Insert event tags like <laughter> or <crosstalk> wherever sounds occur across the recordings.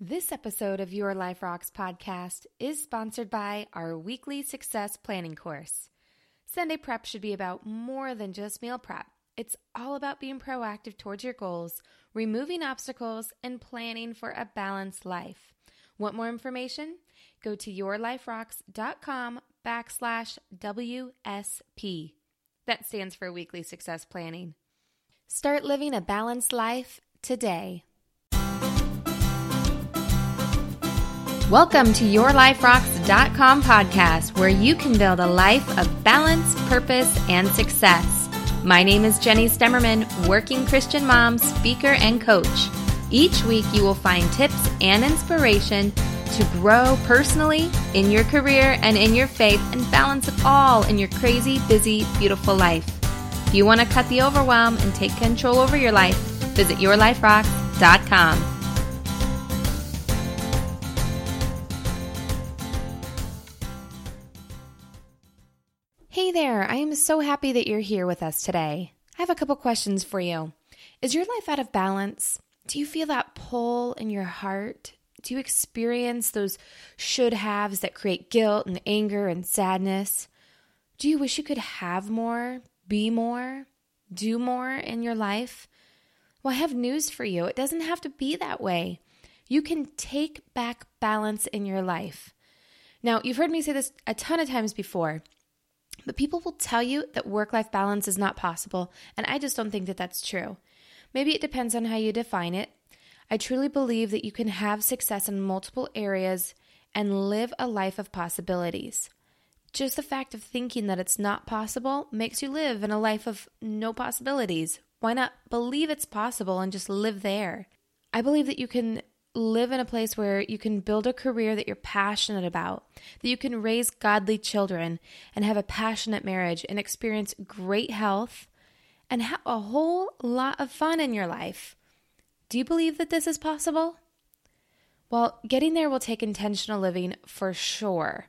This episode of Your Life Rocks podcast is sponsored by our weekly success planning course. Sunday prep should be about more than just meal prep. It's all about being proactive towards your goals, removing obstacles, and planning for a balanced life. Want more information? Go to yourliferocks.com backslash WSP. That stands for Weekly Success Planning. Start living a balanced life today. Welcome to YourLifeRocks.com podcast, where you can build a life of balance, purpose, and success. My name is Jenny Stemmerman, working Christian mom, speaker, and coach. Each week, you will find tips and inspiration to grow personally, in your career, and in your faith, and balance it all in your crazy, busy, beautiful life. If you want to cut the overwhelm and take control over your life, visit YourLifeRocks.com. there, I am so happy that you're here with us today. I have a couple questions for you. Is your life out of balance? Do you feel that pull in your heart? Do you experience those should haves that create guilt and anger and sadness? Do you wish you could have more, be more, do more in your life? Well, I have news for you. It doesn't have to be that way. You can take back balance in your life. Now, you've heard me say this a ton of times before. But people will tell you that work life balance is not possible, and I just don't think that that's true. Maybe it depends on how you define it. I truly believe that you can have success in multiple areas and live a life of possibilities. Just the fact of thinking that it's not possible makes you live in a life of no possibilities. Why not believe it's possible and just live there? I believe that you can live in a place where you can build a career that you're passionate about, that you can raise godly children and have a passionate marriage and experience great health and have a whole lot of fun in your life. Do you believe that this is possible? Well, getting there will take intentional living for sure.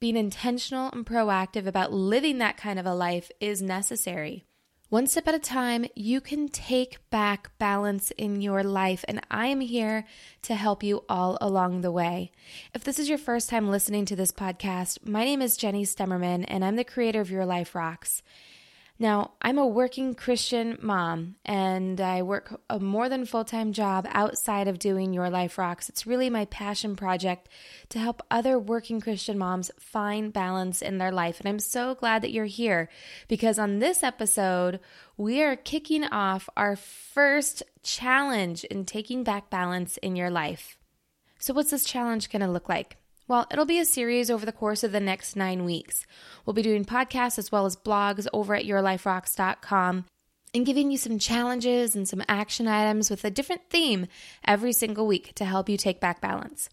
Being intentional and proactive about living that kind of a life is necessary. One step at a time, you can take back balance in your life, and I am here to help you all along the way. If this is your first time listening to this podcast, my name is Jenny Stemmerman, and I'm the creator of Your Life Rocks. Now, I'm a working Christian mom and I work a more than full time job outside of doing Your Life Rocks. It's really my passion project to help other working Christian moms find balance in their life. And I'm so glad that you're here because on this episode, we are kicking off our first challenge in taking back balance in your life. So, what's this challenge going to look like? Well, it'll be a series over the course of the next nine weeks. We'll be doing podcasts as well as blogs over at yourliferocks.com and giving you some challenges and some action items with a different theme every single week to help you take back balance.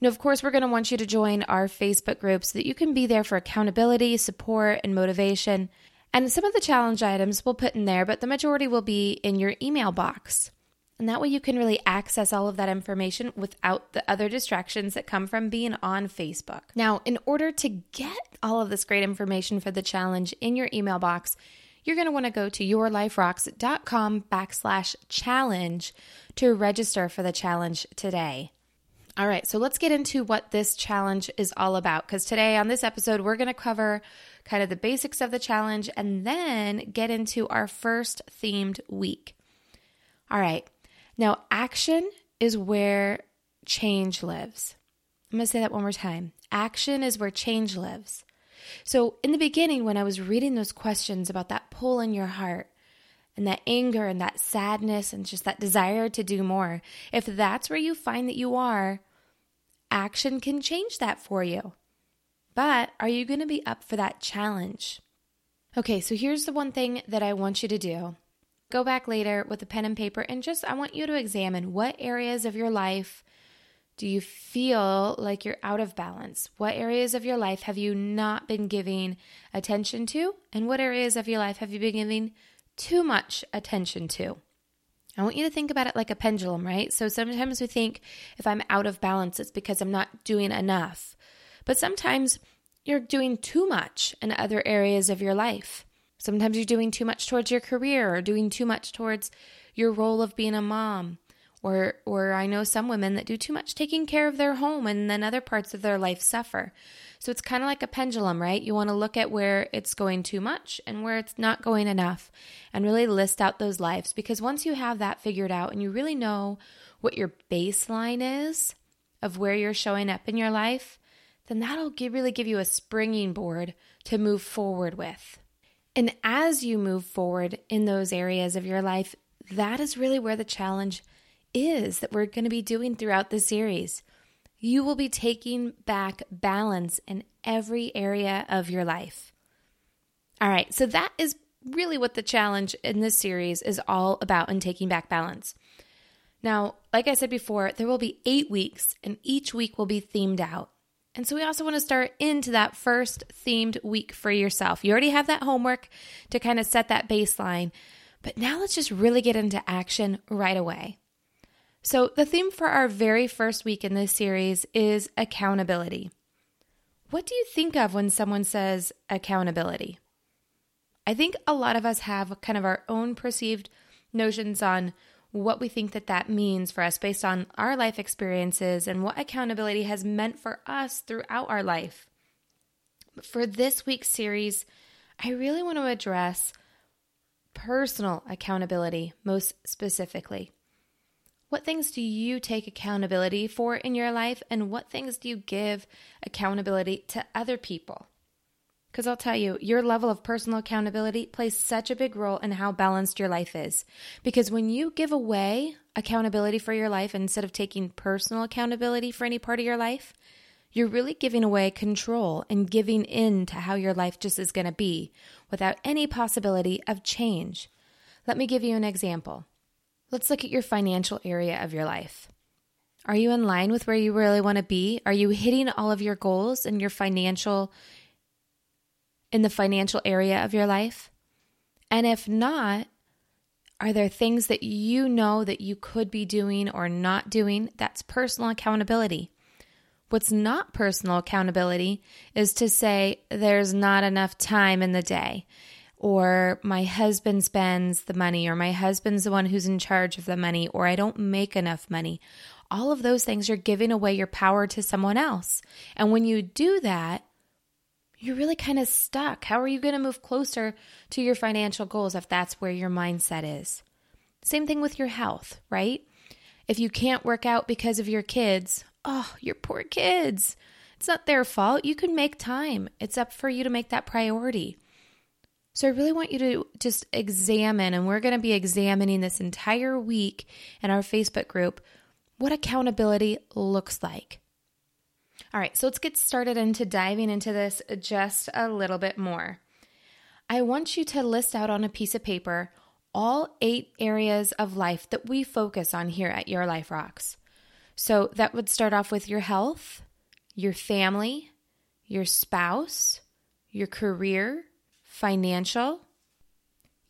Now, of course, we're going to want you to join our Facebook group so that you can be there for accountability, support, and motivation. And some of the challenge items we'll put in there, but the majority will be in your email box. And that way you can really access all of that information without the other distractions that come from being on Facebook. Now, in order to get all of this great information for the challenge in your email box, you're going to want to go to yourliferocks.com backslash challenge to register for the challenge today. All right, so let's get into what this challenge is all about. Because today on this episode, we're going to cover kind of the basics of the challenge and then get into our first themed week. All right, now, action is where change lives. I'm going to say that one more time. Action is where change lives. So, in the beginning, when I was reading those questions about that pull in your heart and that anger and that sadness and just that desire to do more, if that's where you find that you are, action can change that for you. But are you going to be up for that challenge? Okay, so here's the one thing that I want you to do Go back later with a pen and paper and just, I want you to examine what areas of your life do you feel like you're out of balance? What areas of your life have you not been giving attention to? And what areas of your life have you been giving too much attention to? I want you to think about it like a pendulum, right? So sometimes we think if I'm out of balance, it's because I'm not doing enough. But sometimes you're doing too much in other areas of your life. Sometimes you're doing too much towards your career or doing too much towards your role of being a mom Or, or I know some women that do too much taking care of their home and then other parts of their life suffer. So it's kind of like a pendulum, right? You want to look at where it's going too much and where it's not going enough and really list out those lives because once you have that figured out and you really know what your baseline is of where you're showing up in your life, then that'll give, really give you a springing board to move forward with. And as you move forward in those areas of your life, that is really where the challenge is that we're going to be doing throughout the series. You will be taking back balance in every area of your life. All right, so that is really what the challenge in this series is all about in taking back balance. Now, like I said before, there will be eight weeks, and each week will be themed out. And so we also want to start into that first themed week for yourself. You already have that homework to kind of set that baseline, but now let's just really get into action right away. So, the theme for our very first week in this series is accountability. What do you think of when someone says accountability? I think a lot of us have kind of our own perceived notions on what we think that that means for us based on our life experiences and what accountability has meant for us throughout our life. For this week's series, I really want to address personal accountability most specifically. What things do you take accountability for in your life, and what things do you give accountability to other people? Because I'll tell you, your level of personal accountability plays such a big role in how balanced your life is. Because when you give away accountability for your life instead of taking personal accountability for any part of your life, you're really giving away control and giving in to how your life just is going to be without any possibility of change. Let me give you an example. Let's look at your financial area of your life. Are you in line with where you really want to be? Are you hitting all of your goals in your financial in the financial area of your life? And if not, are there things that you know that you could be doing or not doing? That's personal accountability. What's not personal accountability is to say, there's not enough time in the day, or my husband spends the money, or my husband's the one who's in charge of the money, or I don't make enough money. All of those things, you're giving away your power to someone else. And when you do that, you're really kind of stuck. How are you going to move closer to your financial goals if that's where your mindset is? Same thing with your health, right? If you can't work out because of your kids, oh, your poor kids. It's not their fault. You can make time. It's up for you to make that priority. So I really want you to just examine, and we're going to be examining this entire week in our Facebook group what accountability looks like. All right, so let's get started into diving into this just a little bit more. I want you to list out on a piece of paper all eight areas of life that we focus on here at Your Life Rocks. So that would start off with your health, your family, your spouse, your career, financial,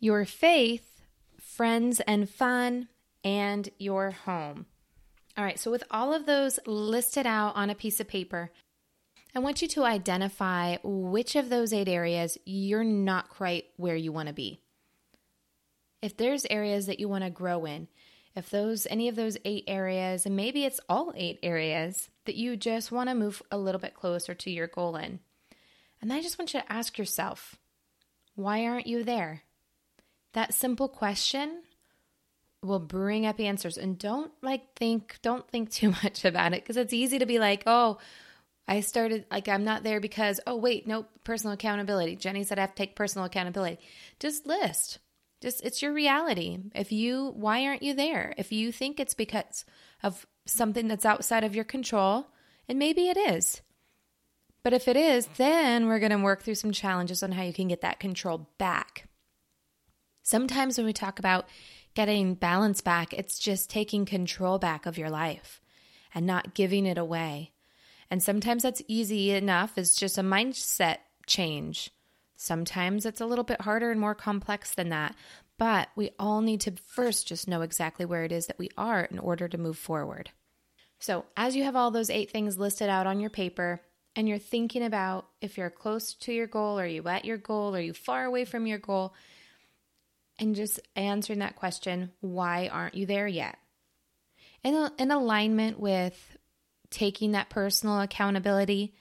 your faith, friends and fun, and your home. All right, so with all of those listed out on a piece of paper, I want you to identify which of those eight areas you're not quite where you want to be. If there's areas that you want to grow in, if those any of those eight areas and maybe it's all eight areas that you just want to move a little bit closer to your goal in. And I just want you to ask yourself, why aren't you there? That simple question will bring up answers. And don't like think don't think too <laughs> much about it because it's easy to be like oh i started like i'm not there because oh wait no personal accountability. Jenny said i have to take personal accountability. Just list. Just it's your reality. If you why aren't you there? If you think it's because of something that's outside of your control and maybe it is. But if it is then we're going to work through some challenges on how you can get that control back sometimes when we talk about getting balance back, it's just taking control back of your life and not giving it away. And sometimes that's easy enough, it's just a mindset change. Sometimes it's a little bit harder and more complex than that. But we all need to first just know exactly where it is that we are in order to move forward. So, as you have all those eight things listed out on your paper, and you're thinking about if you're close to your goal, are you at your goal, are you far away from your goal, and just answering that question why aren't you there yet? in, in alignment with taking that personal accountability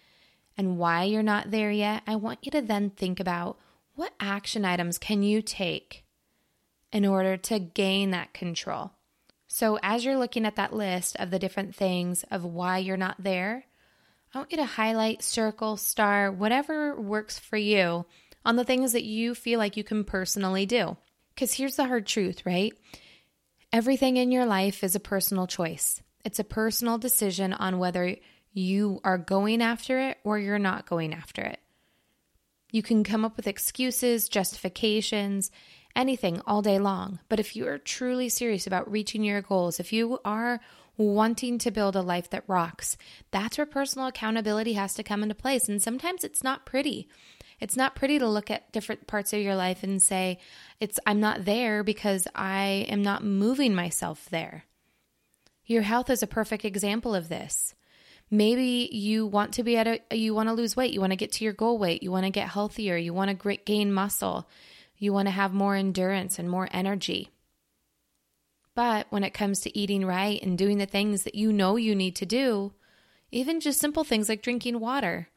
and why you're not there yet, I want you to then think about what action items can you take in order to gain that control. So, as you're looking at that list of the different things of why you're not there, I want you to highlight, circle, star, whatever works for you on the things that you feel like you can personally do. Because here's the hard truth, right? Everything in your life is a personal choice. It's a personal decision on whether you are going after it or you're not going after it. You can come up with excuses, justifications, anything all day long. But if you are truly serious about reaching your goals, if you are wanting to build a life that rocks, that's where personal accountability has to come into place. And sometimes it's not pretty. It's not pretty to look at different parts of your life and say, it's I'm not there because I am not moving myself there. Your health is a perfect example of this. Maybe you want to be at a you want to lose weight, you want to get to your goal weight, you want to get healthier, you want to gain muscle, you want to have more endurance and more energy. But when it comes to eating right and doing the things that you know you need to do, even just simple things like drinking water,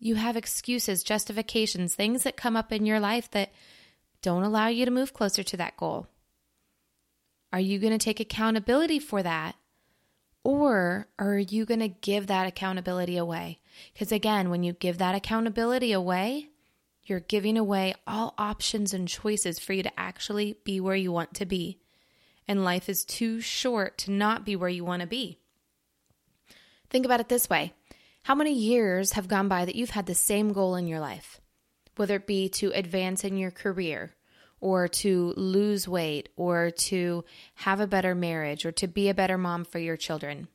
you have excuses, justifications, things that come up in your life that don't allow you to move closer to that goal. Are you going to take accountability for that? Or are you going to give that accountability away? Because again, when you give that accountability away, you're giving away all options and choices for you to actually be where you want to be. And life is too short to not be where you want to be. Think about it this way how many years have gone by that you've had the same goal in your life? Whether it be to advance in your career, or to lose weight, or to have a better marriage, or to be a better mom for your children.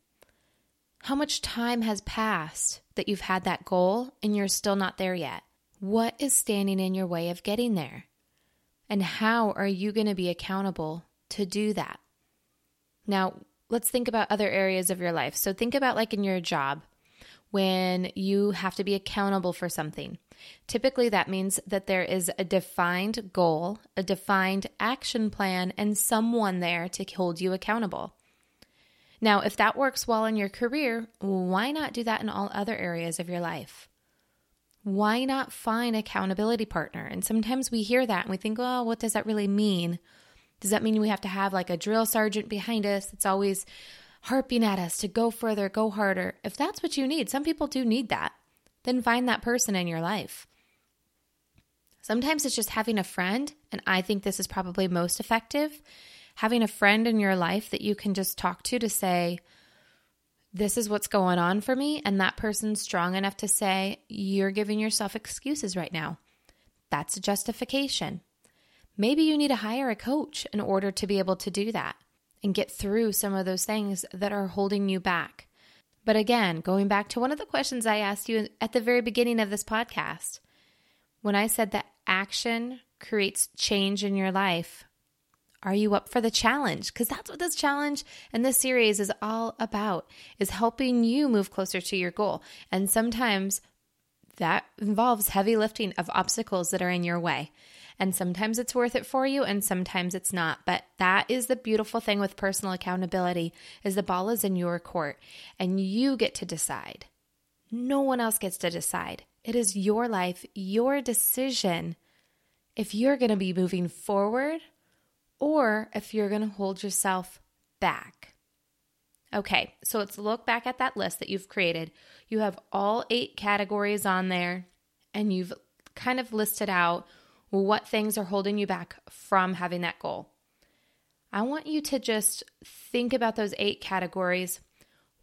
How much time has passed that you've had that goal and you're still not there yet? What is standing in your way of getting there? And how are you going to be accountable to do that? Now, let's think about other areas of your life. So, think about like in your job when you have to be accountable for something. Typically, that means that there is a defined goal, a defined action plan, and someone there to hold you accountable. Now, if that works well in your career, why not do that in all other areas of your life? Why not find accountability partner? And sometimes we hear that and we think, oh, what does that really mean? Does that mean we have to have like a drill sergeant behind us It's always harping at us to go further, go harder, if that's what you need, some people do need that, then find that person in your life. Sometimes it's just having a friend, and I think this is probably most effective. Having a friend in your life that you can just talk to to say, This is what's going on for me. And that person's strong enough to say, You're giving yourself excuses right now. That's a justification. Maybe you need to hire a coach in order to be able to do that and get through some of those things that are holding you back. But again, going back to one of the questions I asked you at the very beginning of this podcast, when I said that action creates change in your life, are you up for the challenge? Because that's what this challenge and this series is all about, is helping you move closer to your goal. And sometimes that involves heavy lifting of obstacles that are in your way. And sometimes it's worth it for you and sometimes it's not. But that is the beautiful thing with personal accountability is the ball is in your court and you get to decide. No one else gets to decide. It is your life, your decision if you're going to be moving forward or if you're going to hold yourself back. Okay, so let's look back at that list that you've created. You have all eight categories on there, and you've kind of listed out what things are holding you back from having that goal. I want you to just think about those eight categories.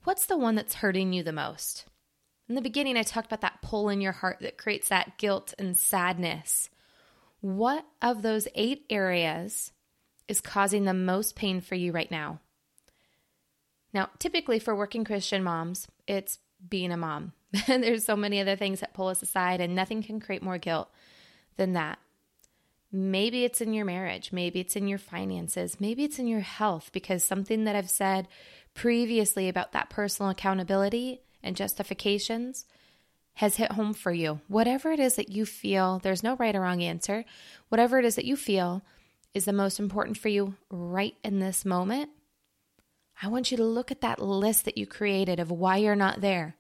What's the one that's hurting you the most? In the beginning, I talked about that pull in your heart that creates that guilt and sadness. What of those eight areas is causing the most pain for you right now? Now, typically for working Christian moms, it's being a mom. <laughs> There's so many other things that pull us aside, and nothing can create more guilt than that. Maybe it's in your marriage. Maybe it's in your finances. Maybe it's in your health because something that I've said previously about that personal accountability and justifications has hit home for you. Whatever it is that you feel, there's no right or wrong answer. Whatever it is that you feel is the most important for you right in this moment, I want you to look at that list that you created of why you're not there.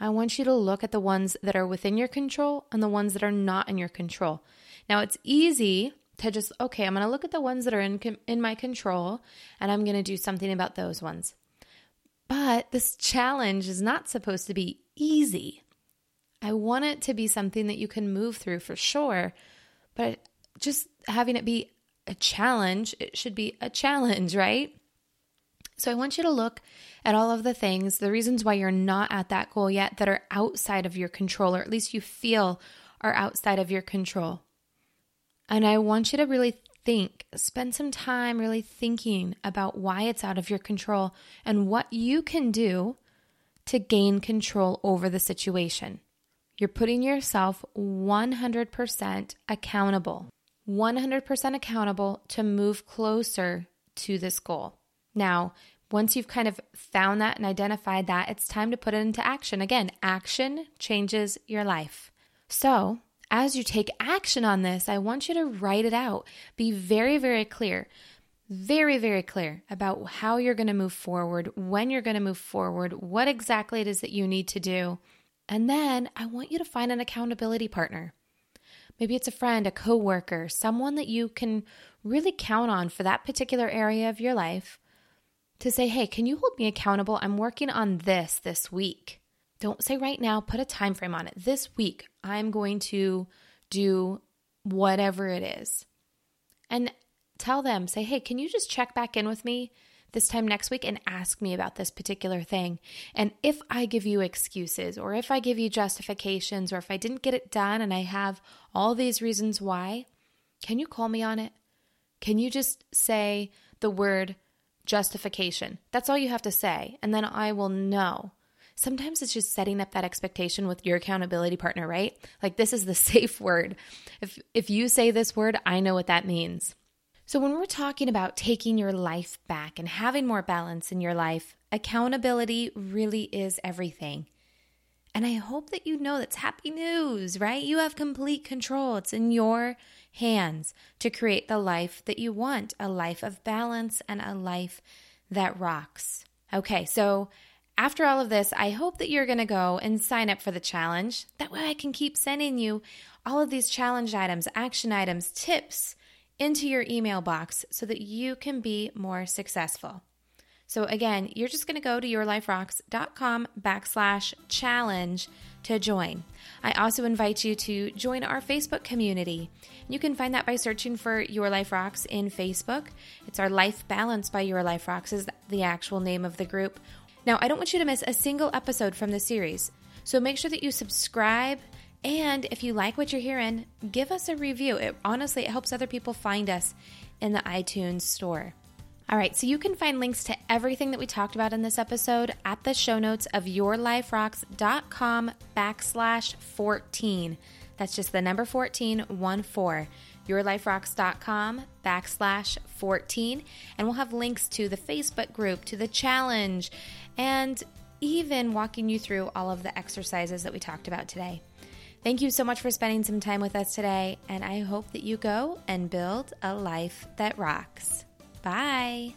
I want you to look at the ones that are within your control and the ones that are not in your control. Now, it's easy to just, okay, I'm going to look at the ones that are in, in my control and I'm going to do something about those ones. But this challenge is not supposed to be easy. I want it to be something that you can move through for sure, but just having it be a challenge, it should be a challenge, <laughs> right? So I want you to look at all of the things, the reasons why you're not at that goal yet that are outside of your control, or at least you feel are outside of your control. And I want you to really think, spend some time really thinking about why it's out of your control and what you can do to gain control over the situation. You're putting yourself 100% accountable, 100% accountable to move closer to this goal. Now, once you've kind of found that and identified that, it's time to put it into action. Again, action changes your life. So, as you take action on this, I want you to write it out. Be very, very clear, very, very clear about how you're going to move forward, when you're going to move forward, what exactly it is that you need to do. And then I want you to find an accountability partner. Maybe it's a friend, a coworker, someone that you can really count on for that particular area of your life to say, "Hey, can you hold me accountable? I'm working on this this week." Don't say right now, put a time frame on it. This week, I'm going to do whatever it is. And tell them, say, hey, can you just check back in with me this time next week and ask me about this particular thing? And if I give you excuses or if I give you justifications or if I didn't get it done and I have all these reasons why, can you call me on it? Can you just say the word justification? That's all you have to say. And then I will know sometimes it's just setting up that expectation with your accountability partner, right? Like this is the <laughs> safe word. If if you say this word, I know what that means. So when we're talking about taking your life back and having more balance in your life, accountability really is everything. And I hope that you know that's happy news, right? You have complete control. It's in your hands to create the life that you want a life of balance and a life that rocks. Okay, so after all of this, I hope that you're going to go and sign up for the challenge. That way, I can keep sending you all of these challenge items, action items, tips into your email box so that you can be more successful. So, again, you're just going to go to yourliferocks.com backslash challenge to join. I also invite you to join our Facebook community. You can find that by searching for Your Life Rocks in Facebook. It's our Life Balance by Your Life Rocks, is the actual name of the group now, I don't want you to miss a single episode from the series, so make sure that you subscribe. And if you like what you're hearing, give us a review. It honestly it helps other people find us in the iTunes store. All right, so you can find links to everything that we talked about in this episode at the show notes of yourliferocks.com backslash 14. That's just the number 14, 1 4 yourliferocks.com backslash 14. And we'll have links to the Facebook group, to the challenge, and even walking you through all of the exercises that we talked about today. Thank you so much for spending some time with us today, and I hope that you go and build a life that rocks. Bye.